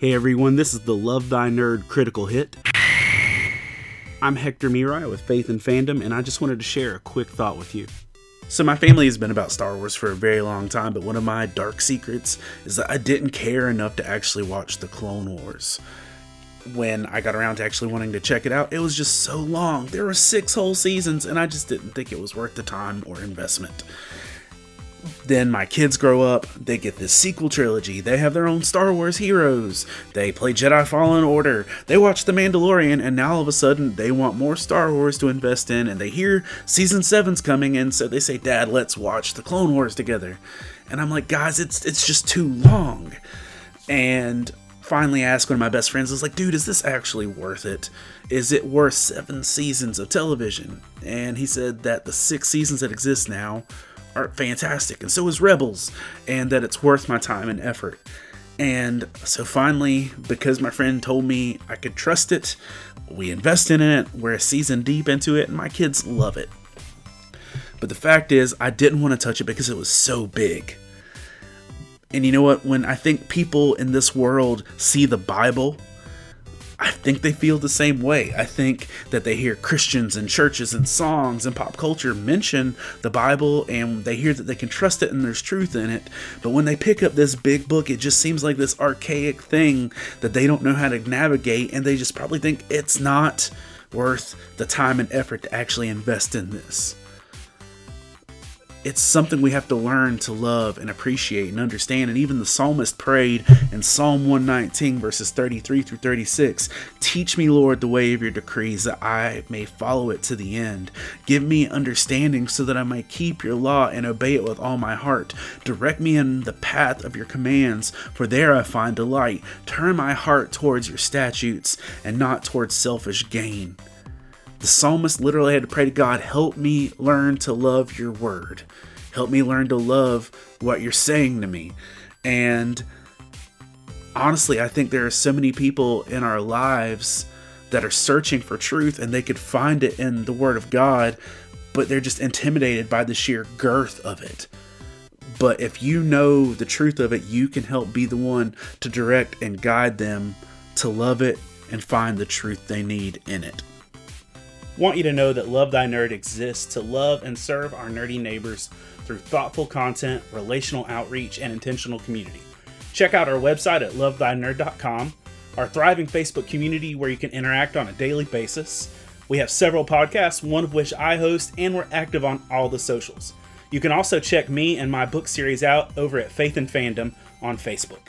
Hey everyone, this is the Love Thy Nerd Critical Hit. I'm Hector Mirai with Faith and Fandom, and I just wanted to share a quick thought with you. So, my family has been about Star Wars for a very long time, but one of my dark secrets is that I didn't care enough to actually watch the Clone Wars. When I got around to actually wanting to check it out, it was just so long. There were six whole seasons, and I just didn't think it was worth the time or investment then my kids grow up, they get this sequel trilogy, they have their own Star Wars heroes, they play Jedi Fallen Order, they watch The Mandalorian, and now all of a sudden they want more Star Wars to invest in, and they hear season seven's coming, and so they say, Dad, let's watch the Clone Wars together. And I'm like, guys, it's it's just too long. And finally asked one of my best friends, I was like, dude, is this actually worth it? Is it worth seven seasons of television? And he said that the six seasons that exist now are fantastic, and so is Rebels, and that it's worth my time and effort. And so finally, because my friend told me I could trust it, we invest in it, we're a season deep into it, and my kids love it. But the fact is, I didn't want to touch it because it was so big. And you know what? When I think people in this world see the Bible I think they feel the same way. I think that they hear Christians and churches and songs and pop culture mention the Bible and they hear that they can trust it and there's truth in it. But when they pick up this big book, it just seems like this archaic thing that they don't know how to navigate and they just probably think it's not worth the time and effort to actually invest in this it's something we have to learn to love and appreciate and understand. And even the psalmist prayed in Psalm 119, verses 33 through 36 Teach me, Lord, the way of your decrees, that I may follow it to the end. Give me understanding so that I may keep your law and obey it with all my heart. Direct me in the path of your commands, for there I find delight. Turn my heart towards your statutes and not towards selfish gain. The psalmist literally had to pray to God, help me learn to love your word. Help me learn to love what you're saying to me. And honestly, I think there are so many people in our lives that are searching for truth and they could find it in the word of God, but they're just intimidated by the sheer girth of it. But if you know the truth of it, you can help be the one to direct and guide them to love it and find the truth they need in it want you to know that Love Thy Nerd exists to love and serve our nerdy neighbors through thoughtful content, relational outreach, and intentional community. Check out our website at lovethynerd.com, our thriving Facebook community where you can interact on a daily basis. We have several podcasts, one of which I host, and we're active on all the socials. You can also check me and my book series out over at Faith and Fandom on Facebook.